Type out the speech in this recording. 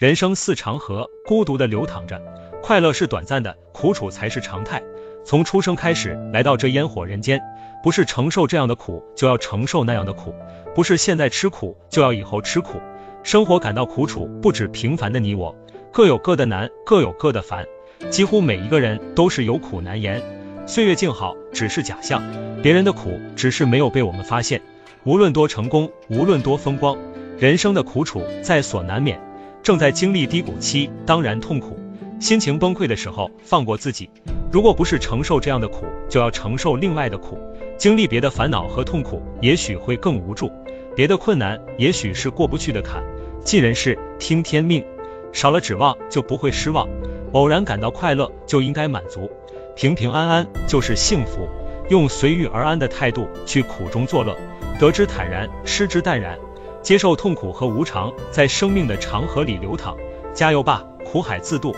人生似长河，孤独的流淌着。快乐是短暂的，苦楚才是常态。从出生开始，来到这烟火人间，不是承受这样的苦，就要承受那样的苦；不是现在吃苦，就要以后吃苦。生活感到苦楚，不止平凡的你我，各有各的难，各有各的烦。几乎每一个人都是有苦难言。岁月静好，只是假象，别人的苦只是没有被我们发现。无论多成功，无论多风光，人生的苦楚在所难免。正在经历低谷期，当然痛苦。心情崩溃的时候，放过自己。如果不是承受这样的苦，就要承受另外的苦。经历别的烦恼和痛苦，也许会更无助；别的困难，也许是过不去的坎。尽人事，听天命。少了指望，就不会失望。偶然感到快乐，就应该满足。平平安安就是幸福。用随遇而安的态度去苦中作乐，得之坦然，失之淡然。接受痛苦和无常，在生命的长河里流淌。加油吧，苦海自渡。